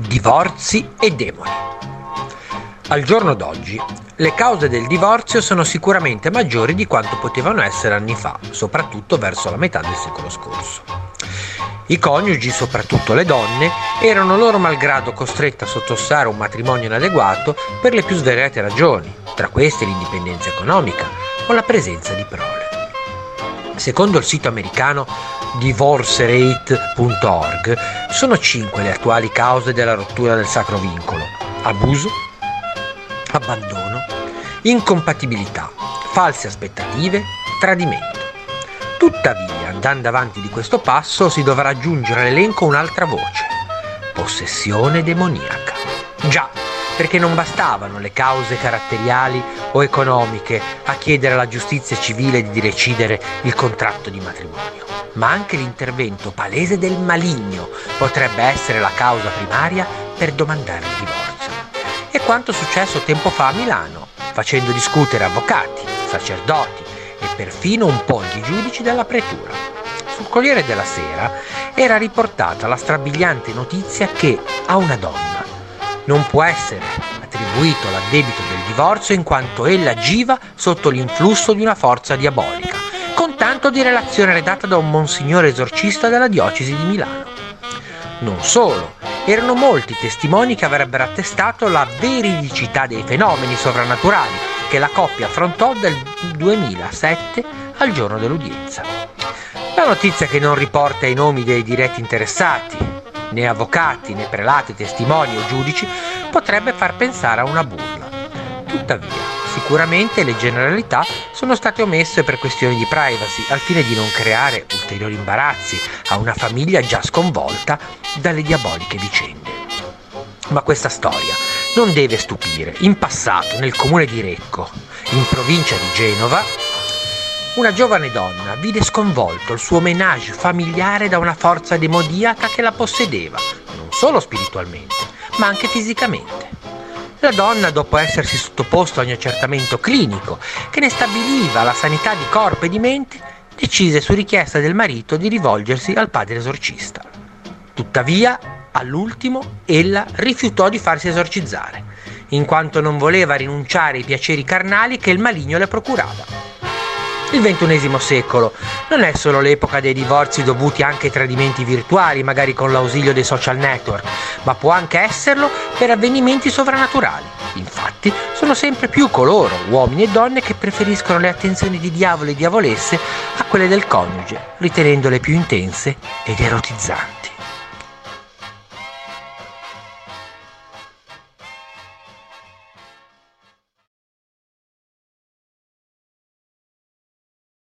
Divorzi e demoni. Al giorno d'oggi, le cause del divorzio sono sicuramente maggiori di quanto potevano essere anni fa, soprattutto verso la metà del secolo scorso. I coniugi, soprattutto le donne, erano loro malgrado costrette a sottossare un matrimonio inadeguato per le più svariate ragioni, tra queste l'indipendenza economica o la presenza di prole. Secondo il sito americano divorcerate.org, sono cinque le attuali cause della rottura del sacro vincolo. Abuso, abbandono, incompatibilità, false aspettative, tradimento. Tuttavia, andando avanti di questo passo, si dovrà aggiungere all'elenco un'altra voce, possessione demoniaca. Già, perché non bastavano le cause caratteriali o economiche a chiedere alla giustizia civile di decidere il contratto di matrimonio, ma anche l'intervento palese del maligno potrebbe essere la causa primaria per domandare il divorzio. E quanto successo tempo fa a Milano, facendo discutere avvocati, sacerdoti e perfino un po' di giudici della pretura. Sul Corriere della Sera era riportata la strabiliante notizia che a una donna non può essere attribuito l'addebito del divorzio in quanto ella agiva sotto l'influsso di una forza diabolica, con tanto di relazione redatta da un monsignore esorcista della diocesi di Milano. Non solo, erano molti testimoni che avrebbero attestato la veridicità dei fenomeni sovrannaturali che la coppia affrontò dal 2007 al giorno dell'udienza. La notizia che non riporta i nomi dei diretti interessati, né avvocati, né prelati, testimoni o giudici, potrebbe far pensare a una burla. Tuttavia, sicuramente le generalità sono state omesse per questioni di privacy, al fine di non creare ulteriori imbarazzi a una famiglia già sconvolta dalle diaboliche vicende. Ma questa storia non deve stupire. In passato, nel comune di Recco, in provincia di Genova, una giovane donna vide sconvolto il suo menage familiare da una forza demodiaca che la possedeva, non solo spiritualmente, ma anche fisicamente. La donna, dopo essersi sottoposta a un accertamento clinico che ne stabiliva la sanità di corpo e di mente, decise su richiesta del marito di rivolgersi al padre esorcista. Tuttavia, all'ultimo, ella rifiutò di farsi esorcizzare, in quanto non voleva rinunciare ai piaceri carnali che il maligno le procurava. Il XXI secolo non è solo l'epoca dei divorzi dovuti anche ai tradimenti virtuali, magari con l'ausilio dei social network, ma può anche esserlo per avvenimenti sovrannaturali. Infatti, sono sempre più coloro, uomini e donne, che preferiscono le attenzioni di diavoli e diavolesse a quelle del coniuge, ritenendole più intense ed erotizzanti.